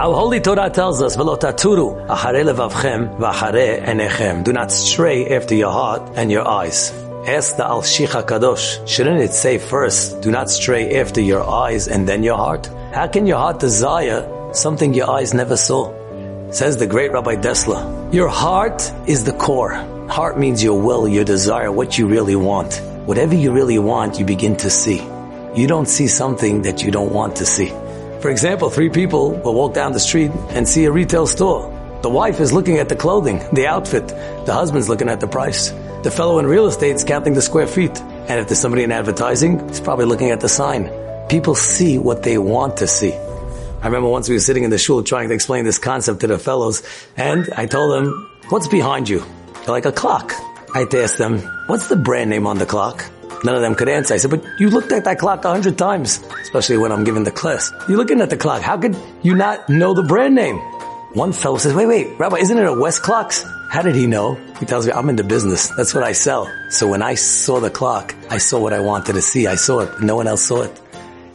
Our holy Torah tells us, "V'lo taturu levavchem enechem." Do not stray after your heart and your eyes. Ask the Alshich Kadosh. Shouldn't it say first, do not stray after your eyes and then your heart? How can your heart desire something your eyes never saw? Says the great Rabbi Dessler. Your heart is the core. Heart means your will, your desire, what you really want. Whatever you really want, you begin to see. You don't see something that you don't want to see. For example, three people will walk down the street and see a retail store. The wife is looking at the clothing, the outfit. The husband's looking at the price. The fellow in real estate is counting the square feet. And if there's somebody in advertising, he's probably looking at the sign. People see what they want to see. I remember once we were sitting in the shul trying to explain this concept to the fellows, and I told them, what's behind you? They're like a clock. I asked them, what's the brand name on the clock? None of them could answer. I said, but you looked at that clock a hundred times, especially when I'm giving the class. You're looking at the clock. How could you not know the brand name? One fellow says, wait, wait, Rabbi, isn't it a Westclox? How did he know? He tells me, I'm in the business. That's what I sell. So when I saw the clock, I saw what I wanted to see. I saw it. No one else saw it.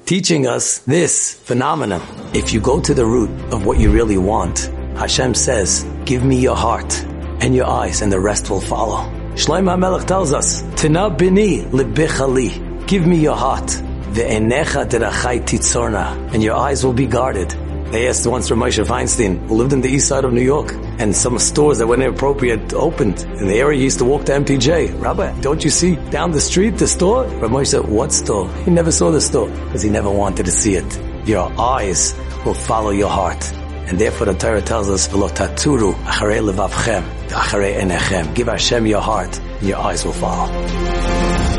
Teaching us this phenomenon. If you go to the root of what you really want, Hashem says, give me your heart and your eyes and the rest will follow. Shlomo HaMelech tells us, Tina bini libichali. Give me your heart. Ve'enecha derachai titzorna. And your eyes will be guarded. They asked once from Moshe Feinstein, who lived in the east side of New York, and some stores that were inappropriate opened. In the area he used to walk to MTJ. Rabbi, don't you see down the street the store? Rabbi Moshe said, what store? He never saw the store, because he never wanted to see it. Your eyes will follow your heart. And therefore the Torah tells us, "V'lo taturu acharei levavchem, acharei enechem." Give Hashem your heart, and your eyes will follow.